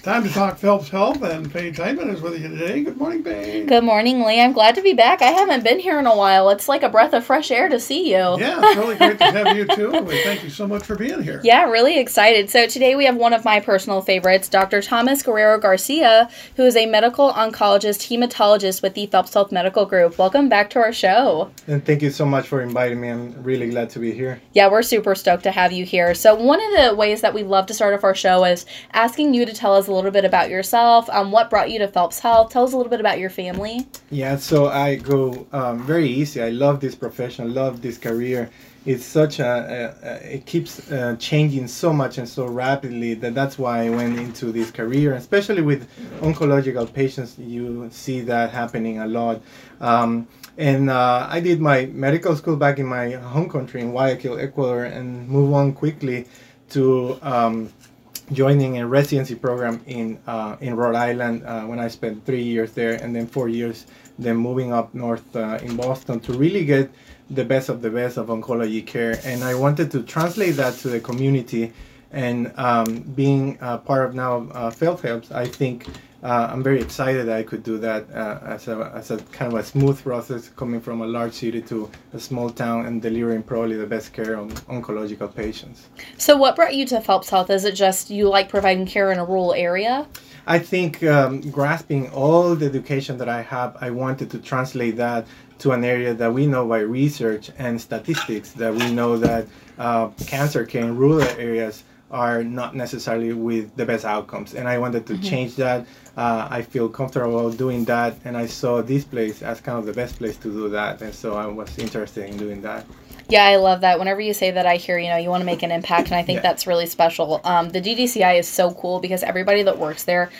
It's time to talk Phelps Health, and Paige Heitman is with you today. Good morning, Paige. Good morning, Lee. I'm glad to be back. I haven't been here in a while. It's like a breath of fresh air to see you. Yeah, it's really great to have you too. We thank you so much for being here. Yeah, really excited. So today we have one of my personal favorites, Dr. Thomas Guerrero Garcia, who is a medical oncologist hematologist with the Phelps Health Medical Group. Welcome back to our show. And thank you so much for inviting me. I'm really glad to be here. Yeah, we're super stoked to have you here. So one of the ways that we love to start off our show is asking you to tell us a little bit about yourself, um, what brought you to Phelps Health. Tell us a little bit about your family. Yeah, so I go um, very easy. I love this profession, love this career. It's such a, a, it keeps uh, changing so much and so rapidly that that's why I went into this career. Especially with oncological patients, you see that happening a lot. Um, and uh, I did my medical school back in my home country in Guayaquil, Ecuador, and move on quickly to um, joining a residency program in uh, in Rhode Island uh, when I spent three years there, and then four years, then moving up north uh, in Boston to really get the best of the best of oncology care. And I wanted to translate that to the community, and um, being part of now uh, Phelps Health, I think uh, I'm very excited that I could do that uh, as, a, as a kind of a smooth process coming from a large city to a small town and delivering probably the best care on oncological patients. So, what brought you to Phelps Health? Is it just you like providing care in a rural area? I think um, grasping all the education that I have, I wanted to translate that to an area that we know by research and statistics that we know that uh, cancer care in rural areas are not necessarily with the best outcomes. And I wanted to mm-hmm. change that. Uh, I feel comfortable doing that, and I saw this place as kind of the best place to do that. And so I was interested in doing that. Yeah, I love that. Whenever you say that, I hear, you know, you want to make an impact, and I think yeah. that's really special. Um, the DDCI is so cool because everybody that works there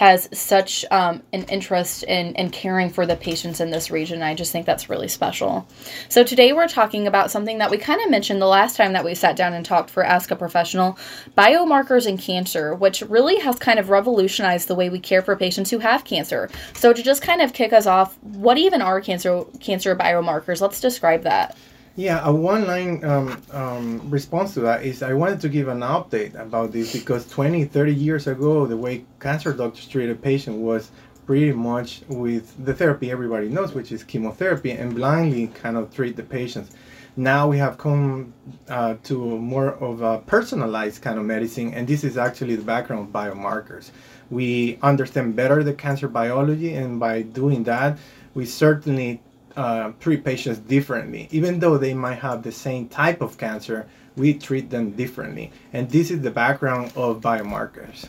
has such um, an interest in, in caring for the patients in this region. I just think that's really special. So today we're talking about something that we kind of mentioned the last time that we sat down and talked for Ask a Professional, biomarkers in cancer, which really has kind of revolutionized the way we care for patients who have cancer. So to just kind of kick us off, what even are cancer cancer biomarkers? Let's describe that. Yeah, a one line um, um, response to that is I wanted to give an update about this because 20, 30 years ago, the way cancer doctors treated a patient was pretty much with the therapy everybody knows, which is chemotherapy, and blindly kind of treat the patients. Now we have come uh, to more of a personalized kind of medicine, and this is actually the background of biomarkers. We understand better the cancer biology, and by doing that, we certainly uh, treat patients differently. Even though they might have the same type of cancer, we treat them differently. And this is the background of biomarkers.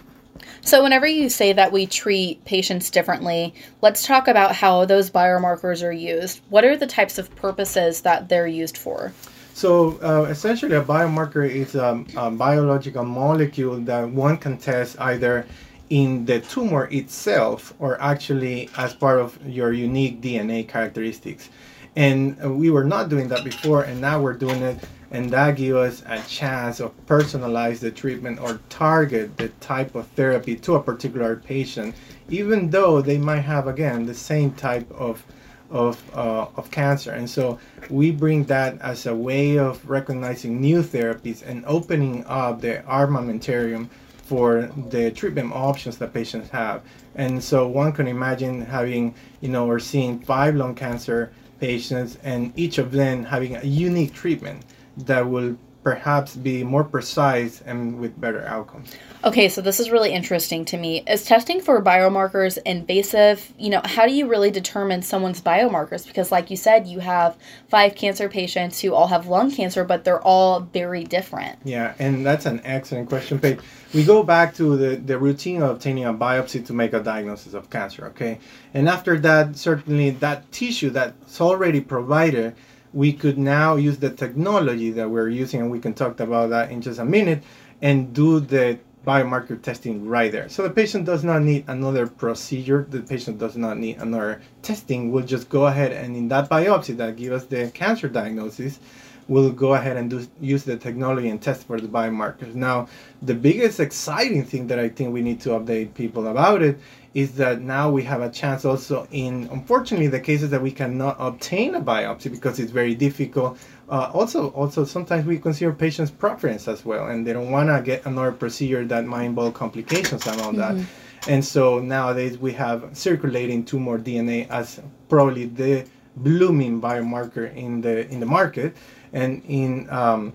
So, whenever you say that we treat patients differently, let's talk about how those biomarkers are used. What are the types of purposes that they're used for? So, uh, essentially, a biomarker is a, a biological molecule that one can test either in the tumor itself or actually as part of your unique DNA characteristics. And we were not doing that before, and now we're doing it, and that gives us a chance of personalize the treatment or target the type of therapy to a particular patient, even though they might have again the same type of of, uh, of cancer. And so we bring that as a way of recognizing new therapies and opening up the armamentarium for the treatment options that patients have. And so one can imagine having, you know, or seeing five lung cancer patients and each of them having a unique treatment that will perhaps be more precise and with better outcomes. Okay, so this is really interesting to me. Is testing for biomarkers invasive? You know, how do you really determine someone's biomarkers? Because, like you said, you have five cancer patients who all have lung cancer, but they're all very different. Yeah, and that's an excellent question, Paige. We go back to the, the routine of obtaining a biopsy to make a diagnosis of cancer, okay? And after that, certainly that tissue that's already provided we could now use the technology that we're using, and we can talk about that in just a minute, and do the biomarker testing right there. So the patient does not need another procedure. The patient does not need another testing. We'll just go ahead and in that biopsy that give us the cancer diagnosis, we'll go ahead and do, use the technology and test for the biomarkers. Now, the biggest exciting thing that I think we need to update people about it is that now we have a chance also in, unfortunately, the cases that we cannot obtain a biopsy because it's very difficult. Uh, also, also sometimes we consider patients' preference as well, and they don't want to get another procedure that might involve complications and all mm-hmm. that. And so nowadays we have circulating tumor DNA as probably the blooming biomarker in the in the market, and in um,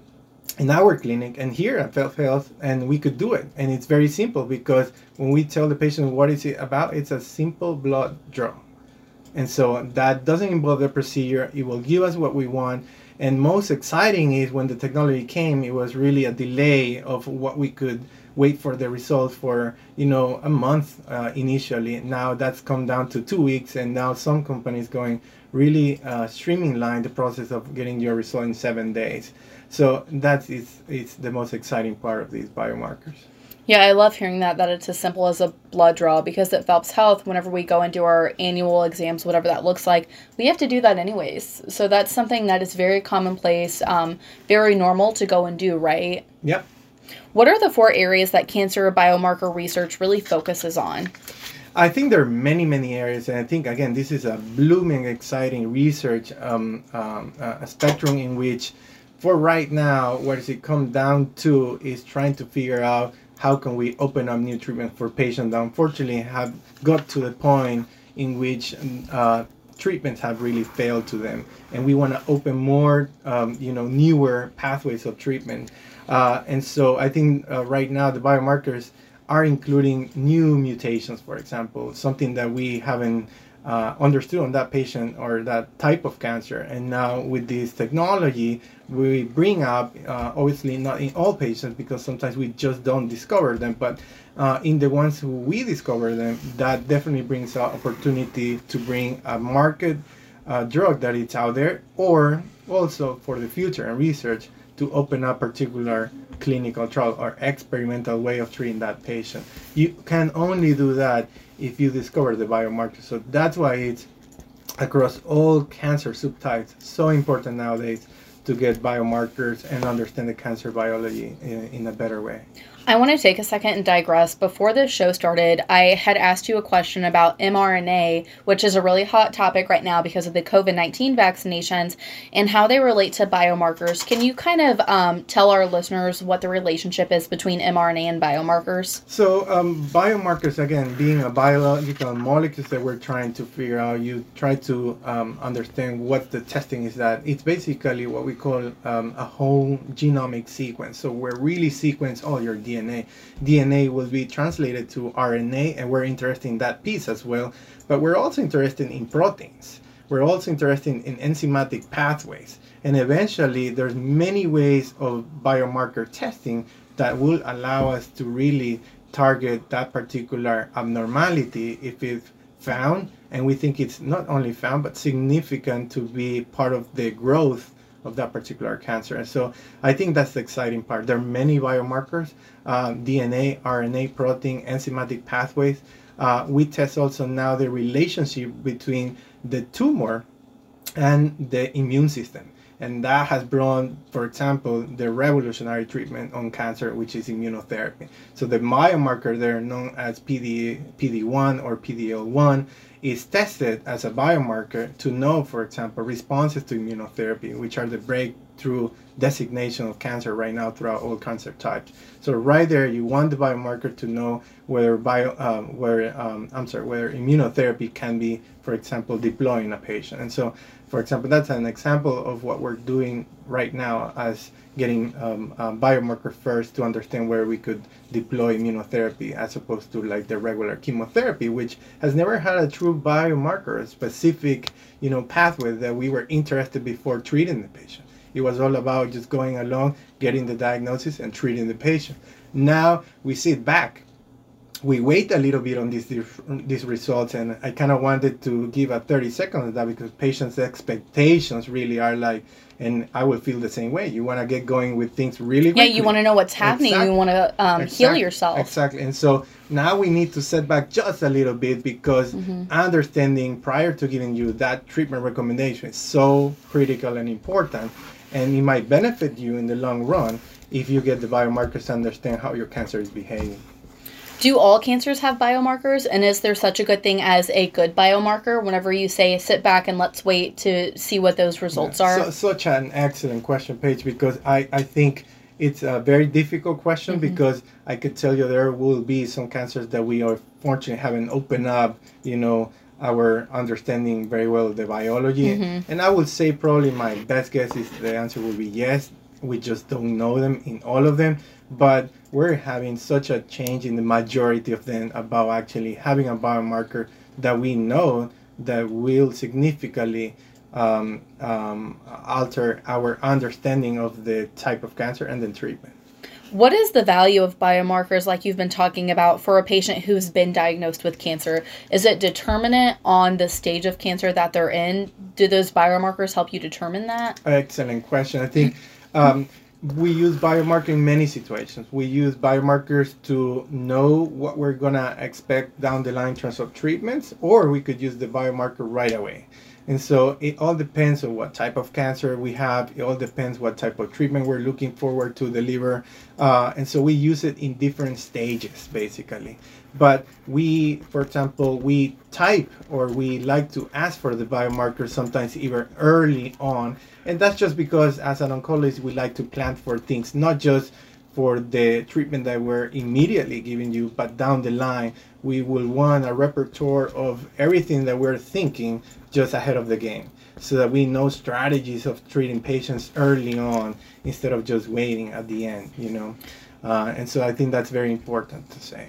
in our clinic and here at Phelps Health, and we could do it. And it's very simple because when we tell the patient what is it about, it's a simple blood draw. And so that doesn't involve the procedure. It will give us what we want. And most exciting is when the technology came, it was really a delay of what we could wait for the results for you know a month uh, initially. Now that's come down to two weeks, and now some companies going really uh, streamline the process of getting your result in seven days. So that is is the most exciting part of these biomarkers. Yeah, I love hearing that that it's as simple as a blood draw because at Phelps Health, whenever we go and do our annual exams, whatever that looks like, we have to do that anyways. So that's something that is very commonplace, um, very normal to go and do, right? Yep. What are the four areas that cancer biomarker research really focuses on? I think there are many, many areas, and I think again this is a blooming, exciting research um, um, uh, spectrum in which, for right now, what does it come down to is trying to figure out how can we open up new treatment for patients that unfortunately have got to the point in which uh, treatments have really failed to them, and we want to open more, um, you know, newer pathways of treatment. Uh, and so I think uh, right now the biomarkers are including new mutations, for example, something that we haven't uh, understood on that patient or that type of cancer. And now with this technology, we bring up, uh, obviously not in all patients because sometimes we just don't discover them, but uh, in the ones who we discover them, that definitely brings out opportunity to bring a market uh, drug that is out there or also for the future and research to open up particular clinical trial or experimental way of treating that patient. You can only do that if you discover the biomarker. So that's why it's across all cancer subtypes so important nowadays to get biomarkers and understand the cancer biology in, in a better way. I want to take a second and digress. Before this show started, I had asked you a question about mRNA, which is a really hot topic right now because of the COVID 19 vaccinations and how they relate to biomarkers. Can you kind of um, tell our listeners what the relationship is between mRNA and biomarkers? So, um, biomarkers, again, being a biological molecules that we're trying to figure out, you try to um, understand what the testing is that. It's basically what we call um, a whole genomic sequence. So, we're really sequence all your DNA DNA. DNA will be translated to RNA, and we're interested in that piece as well. But we're also interested in proteins. We're also interested in enzymatic pathways. And eventually, there's many ways of biomarker testing that will allow us to really target that particular abnormality if it's found and we think it's not only found but significant to be part of the growth of that particular cancer. And so I think that's the exciting part. There are many biomarkers, uh, DNA, RNA, protein, enzymatic pathways. Uh, we test also now the relationship between the tumor and the immune system. And that has brought, for example, the revolutionary treatment on cancer, which is immunotherapy. So the biomarker there, known as PD, PD1 or PDL1, is tested as a biomarker to know, for example, responses to immunotherapy, which are the breakthrough designation of cancer right now throughout all cancer types. So right there, you want the biomarker to know whether bio, um, where um, I'm sorry, whether immunotherapy can be, for example, deployed in a patient. And so, for example, that's an example of what we're doing right now as getting um, um, biomarker first to understand where we could deploy immunotherapy as opposed to like the regular chemotherapy, which has never had a true biomarker, a specific you know pathway that we were interested before treating the patient. It was all about just going along, getting the diagnosis, and treating the patient. Now we see it back we wait a little bit on these these results and i kind of wanted to give a 30 seconds of that because patients expectations really are like and i will feel the same way you want to get going with things really quickly. yeah you want to know what's happening exactly. you want to um, exactly. heal yourself exactly and so now we need to set back just a little bit because mm-hmm. understanding prior to giving you that treatment recommendation is so critical and important and it might benefit you in the long run if you get the biomarkers to understand how your cancer is behaving do all cancers have biomarkers? And is there such a good thing as a good biomarker whenever you say sit back and let's wait to see what those results yeah, are? So, such an excellent question, Paige, because I, I think it's a very difficult question mm-hmm. because I could tell you there will be some cancers that we are fortunately haven't opened up, you know, our understanding very well of the biology. Mm-hmm. And I would say probably my best guess is the answer will be yes. We just don't know them in all of them, but we're having such a change in the majority of them about actually having a biomarker that we know that will significantly um, um, alter our understanding of the type of cancer and then treatment. What is the value of biomarkers like you've been talking about for a patient who's been diagnosed with cancer? Is it determinate on the stage of cancer that they're in? Do those biomarkers help you determine that? Excellent question. I think um, we use biomarker in many situations. We use biomarkers to know what we're gonna expect down the line in terms of treatments, or we could use the biomarker right away. And so it all depends on what type of cancer we have. It all depends what type of treatment we're looking forward to deliver. Uh, and so we use it in different stages, basically. But we, for example, we type or we like to ask for the biomarker sometimes even early on. And that's just because as an oncologist, we like to plan for things, not just for the treatment that we're immediately giving you, but down the line, we will want a repertoire of everything that we're thinking just ahead of the game so that we know strategies of treating patients early on instead of just waiting at the end, you know. Uh, and so I think that's very important to say.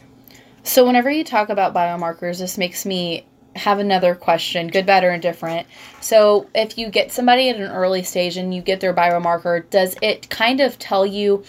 So, whenever you talk about biomarkers, this makes me have another question good, bad, or indifferent. So, if you get somebody at an early stage and you get their biomarker, does it kind of tell you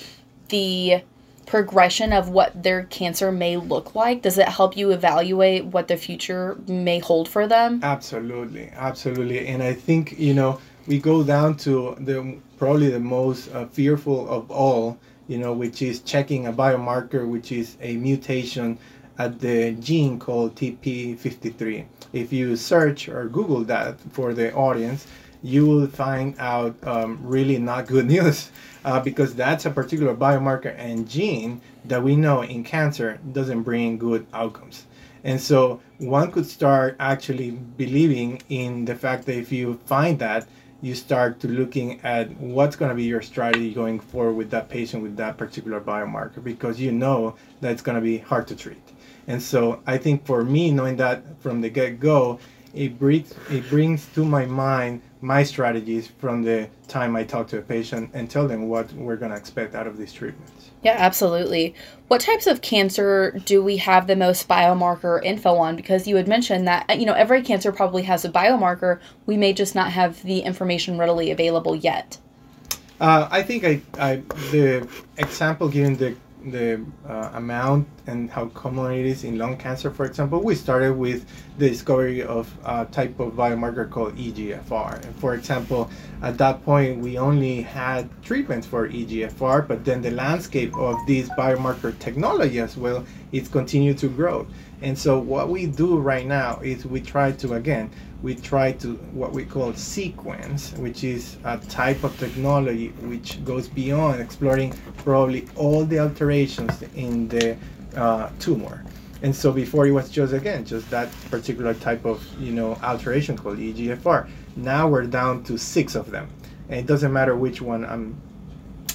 the progression of what their cancer may look like? Does it help you evaluate what the future may hold for them? Absolutely, absolutely. And I think, you know, we go down to the probably the most uh, fearful of all, you know, which is checking a biomarker, which is a mutation at the gene called TP53. If you search or Google that for the audience, you will find out um, really not good news uh, because that's a particular biomarker and gene that we know in cancer doesn't bring good outcomes. And so one could start actually believing in the fact that if you find that, you start to looking at what's going to be your strategy going forward with that patient with that particular biomarker because you know that it's going to be hard to treat. And so I think for me, knowing that from the get go, it brings it brings to my mind my strategies from the time I talk to a patient and tell them what we're going to expect out of these treatments. Yeah, absolutely. What types of cancer do we have the most biomarker info on? Because you had mentioned that you know every cancer probably has a biomarker. We may just not have the information readily available yet. Uh, I think I, I the example given the the uh, amount and how common it is in lung cancer, for example, we started with the discovery of a type of biomarker called EGFR. And for example, at that point, we only had treatments for EGFR, but then the landscape of this biomarker technology as well, it's continued to grow. And so what we do right now is we try to, again, we try to what we call sequence, which is a type of technology which goes beyond exploring probably all the alterations in the uh, tumor. And so before it was just again just that particular type of you know alteration called EGFR. Now we're down to six of them, and it doesn't matter which one I'm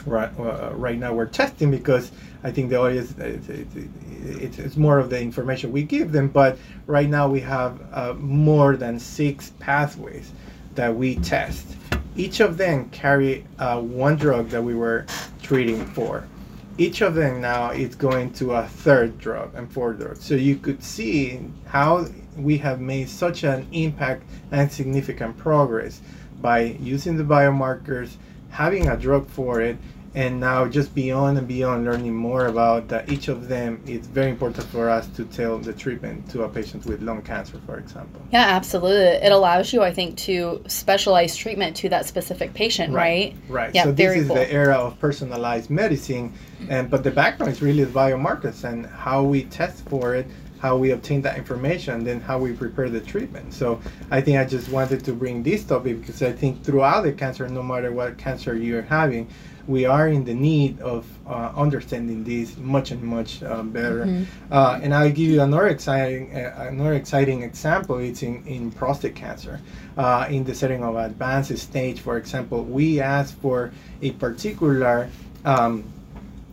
right uh, right now we're testing because I think the audience it's, it's, it's, more of the information we give them. But right now we have uh, more than six pathways that we test. Each of them carry uh, one drug that we were treating for. Each of them now is going to a third drug and fourth drug. So you could see how we have made such an impact and significant progress by using the biomarkers, having a drug for it, and now just beyond and beyond learning more about that each of them it's very important for us to tell the treatment to a patient with lung cancer for example yeah absolutely it allows you i think to specialize treatment to that specific patient right right, right. yeah so this is cool. the era of personalized medicine and but the background is really the biomarkers and how we test for it how we obtain that information, then how we prepare the treatment. So I think I just wanted to bring this topic because I think throughout the cancer, no matter what cancer you're having, we are in the need of uh, understanding this much and much uh, better. Mm-hmm. Uh, and I'll give you another exciting, uh, another exciting example. It's in, in prostate cancer. Uh, in the setting of advanced stage, for example, we ask for a particular um,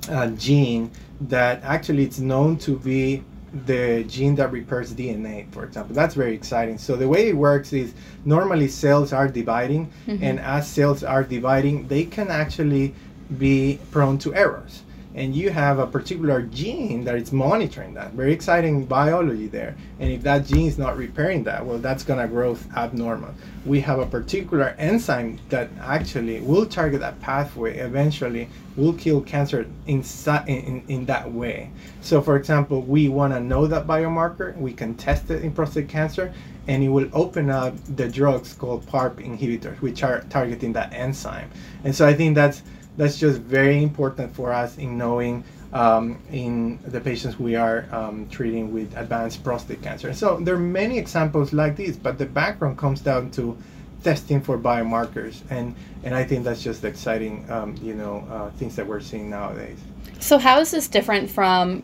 uh, gene that actually it's known to be the gene that repairs DNA, for example. That's very exciting. So the way it works is normally cells are dividing, Mm-hmm. and as cells are dividing, they can actually be prone to errors. And you have a particular gene that is monitoring that. Very exciting biology there. And if that gene is not repairing that, well, that's going to grow abnormal. We have a particular enzyme that actually will target that pathway eventually, will kill cancer in, in, in, that way. So, for example, we want to know that biomarker, we can test it in prostate cancer, and it will open up the drugs called PARP inhibitors, which are targeting that enzyme. And so I think that's that's just very important for us in knowing um, in the patients we are um, treating with advanced prostate cancer. So there are many examples like this, but the background comes down to testing for biomarkers, and and I think that's just exciting, um, you know, uh, things that we're seeing nowadays. So, how is this different from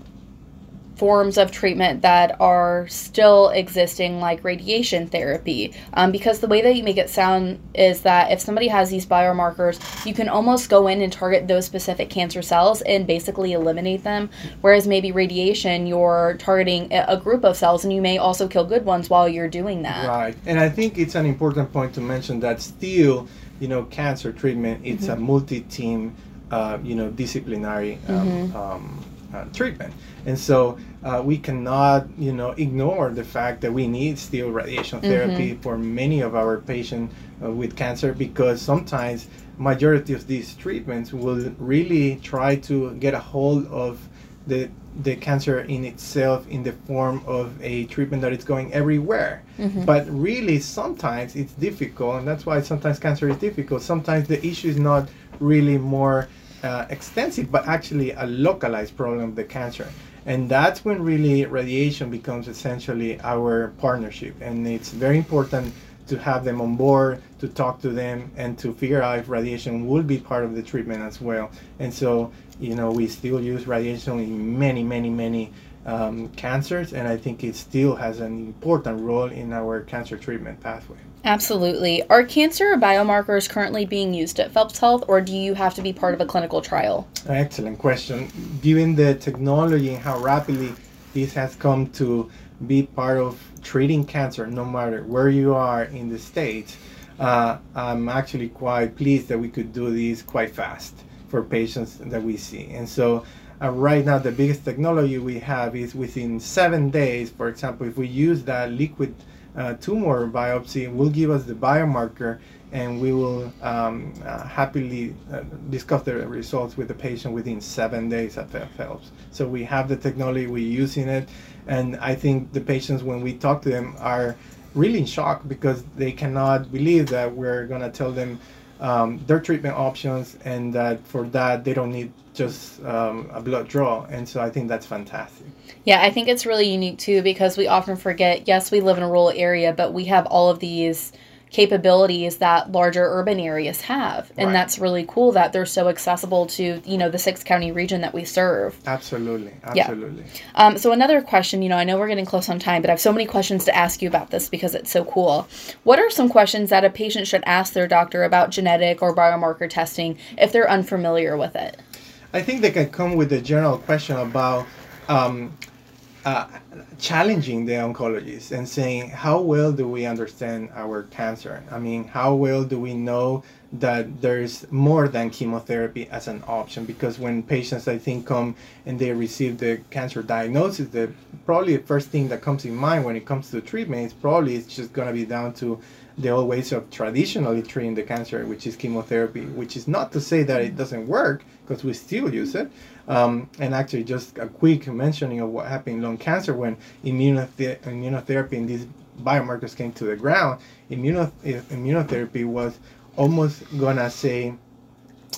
forms of treatment that are still existing, like radiation therapy? Um, because the way that you make it sound is that if somebody has these biomarkers, you can almost go in and target those specific cancer cells and basically eliminate them. Whereas maybe radiation, you're targeting a group of cells and you may also kill good ones while you're doing that. Right, and I think it's an important point to mention that still, you know, cancer treatment it's a multi-team, uh, you know, disciplinary um, um, uh, treatment, and so uh, we cannot, you know, ignore the fact that we need still radiation therapy for many of our patients uh, with cancer because sometimes majority of these treatments will really try to get a hold of the the cancer in itself in the form of a treatment that is going everywhere. But really, sometimes it's difficult, and that's why sometimes cancer is difficult. Sometimes the issue is not really more uh, extensive, but actually a localized problem of the cancer. And that's when really radiation becomes essentially our partnership. And it's very important to have them on board, to talk to them, and to figure out if radiation will be part of the treatment as well. And so, you know, we still use radiation in many, many, many um, cancers, and I think it still has an important role in our cancer treatment pathway. Absolutely. Are cancer biomarkers currently being used at Phelps Health, or do you have to be part of a clinical trial? Excellent question. Given the technology and how rapidly this has come to be part of treating cancer, no matter where you are in the States, uh, I'm actually quite pleased that we could do this quite fast for patients that we see. And so, uh, right now, the biggest technology we have is within seven days. For example, if we use that liquid uh, tumor biopsy, will give us the biomarker and we will um, uh, happily uh, discuss the results with the patient within seven days at Phelps. So we have the technology, we're using it, and I think the patients, when we talk to them, are really in shock because they cannot believe that we're going to tell them um, their treatment options and that for that they don't need just um, a blood draw. And so I think that's fantastic. Yeah, I think it's really unique too because we often forget yes, we live in a rural area, but we have all of these capabilities that larger urban areas have. And Right. that's really cool that they're so accessible to, you know, the six county region that we serve. Absolutely, Yeah. absolutely. Um, so another question, you know, I know we're getting close on time, but I have so many questions to ask you about this because it's so cool. What are some questions that a patient should ask their doctor about genetic or biomarker testing if they're unfamiliar with it? I think they can come with a general question about um, uh, challenging the oncologists and saying, how well do we understand our cancer? I mean, how well do we know that there's more than chemotherapy as an option? Because when patients, I think, come and they receive the cancer diagnosis, the probably the first thing that comes in mind when it comes to treatment is probably it's just going to be down to the old ways of traditionally treating the cancer, which is chemotherapy, which is not to say that it doesn't work, because we still use it. Um, and actually, just a quick mentioning of what happened in lung cancer when immunothe- immunotherapy and these biomarkers came to the ground, immuno- immunotherapy was almost gonna say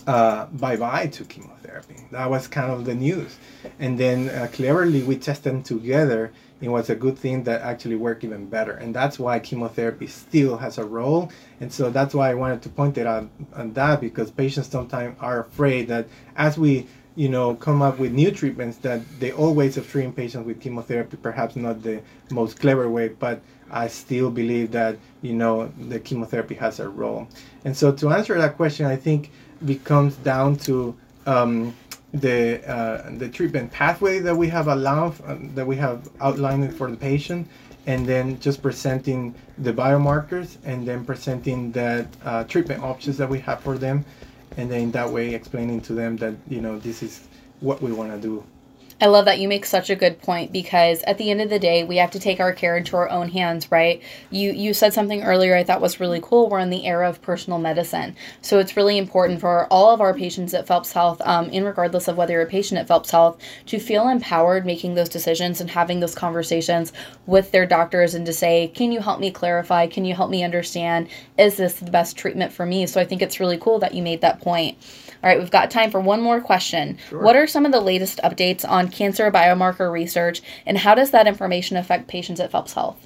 uh, bye bye to chemotherapy. That was kind of the news. And then uh, cleverly we tested them together. It was a good thing that actually worked even better. And that's why chemotherapy still has a role. And so that's why I wanted to point it out on that because patients sometimes are afraid that as we you know come up with new treatments that the old ways of treating patients with chemotherapy perhaps not the most clever way but i still believe that you know the chemotherapy has a role and so to answer that question i think becomes down to um, the uh, the treatment pathway that we have allowed uh, that we have outlined for the patient, and then just presenting the biomarkers, and then presenting the uh, treatment options that we have for them, and then that way explaining to them that you know this is what we want to do I love that you make such a good point because at the end of the day, we have to take our care into our own hands, right? You you said something earlier I thought was really cool. We're in the era of personal medicine, so it's really important for all of our patients at Phelps Health, um, in regardless of whether you're a patient at Phelps Health, to feel empowered making those decisions and having those conversations with their doctors and to say, "Can you help me clarify? Can you help me understand? Is this the best treatment for me?" So I think it's really cool that you made that point. All right, we've got time for one more question. Sure. What are some of the latest updates on cancer biomarker research, and how does that information affect patients at Phelps Health?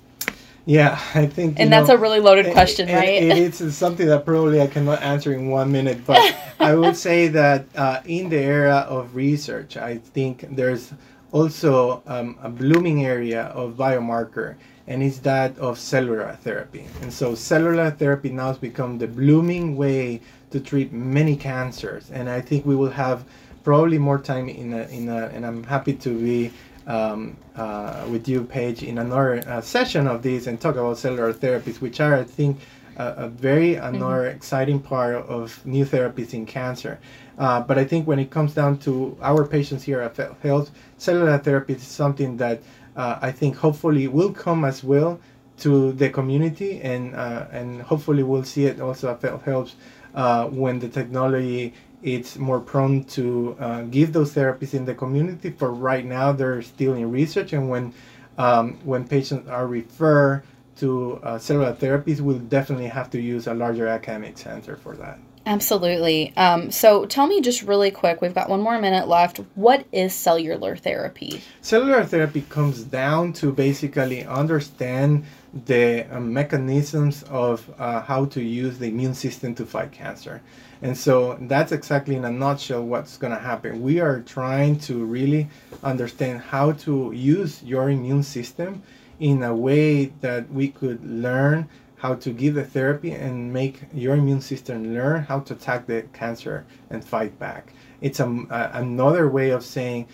Yeah, I think. And that's know, a really loaded question, it, right? It, it's something that probably I cannot answer in one minute, but I would say that uh, in the era of research, I think there's also um, a blooming area of biomarker, and it's that of cellular therapy. And so, cellular therapy now has become the blooming way to treat many cancers. And I think we will have probably more time in a, in a, and I'm happy to be um, uh, with you, Paige, in another uh, session of this and talk about cellular therapies, which are, I think, a, a very another mm-hmm. exciting part of new therapies in cancer. Uh, but I think when it comes down to our patients here at Health, cellular therapy is something that uh, I think hopefully will come as well to the community, and uh, and hopefully we'll see it also at Health uh, when the technology it's more prone to uh, give those therapies in the community. For right now, they're still in research, and when um, when patients are referred to uh, cellular therapies, we'll definitely have to use a larger academic center for that. Absolutely. Um, so tell me just really quick, we've got one more minute left. What is cellular therapy? Cellular therapy comes down to basically understand the uh, mechanisms of uh, how to use the immune system to fight cancer. And so that's exactly in a nutshell what's going to happen. We are trying to really understand how to use your immune system in a way that we could learn how to give the therapy and make your immune system learn how to attack the cancer and fight back. It's a, a another way of saying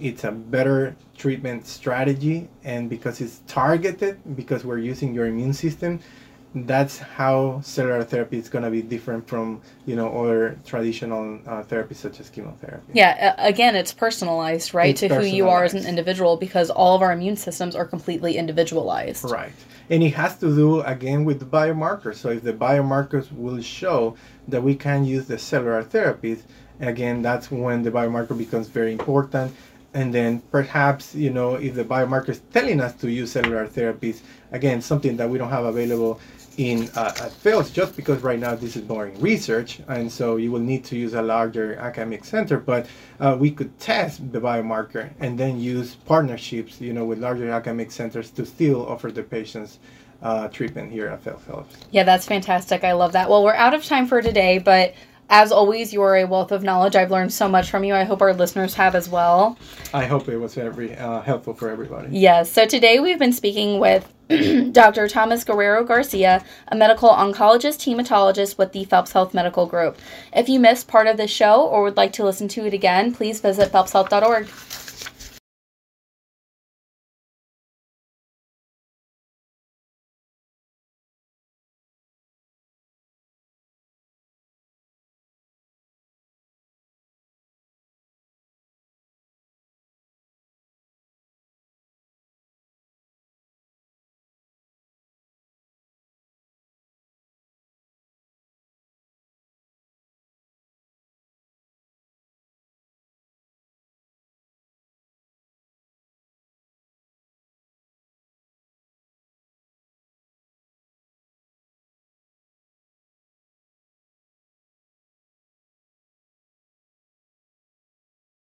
it's a better treatment strategy and because it's targeted because we're using your immune system that's how cellular therapy is going to be different from you know other traditional uh, therapies such as chemotherapy yeah again it's personalized right it's to personalized. who you are as an individual because all of our immune systems are completely individualized right and it has to do again with the biomarkers. So if the biomarkers will show that we can use the cellular therapies again that's when the biomarker becomes very important. And then perhaps you know if the biomarker is telling us to use cellular therapies again something that we don't have available in uh, at Phelps just because right now this is more in research and so you will need to use a larger academic center but uh, we could test the biomarker and then use partnerships you know with larger academic centers to still offer the patients uh, treatment here at Phelps. Yeah, that's fantastic. I love that. Well, we're out of time for today, but as always, you are a wealth of knowledge. I've learned so much from you. I hope our listeners have as well. I hope it was every uh, helpful for everybody. Yes. So today we've been speaking with Dr. Thomas Guerrero Garcia, a medical oncologist hematologist with the Phelps Health Medical Group. If you missed part of this show or would like to listen to it again, please visit phelpshealth.org.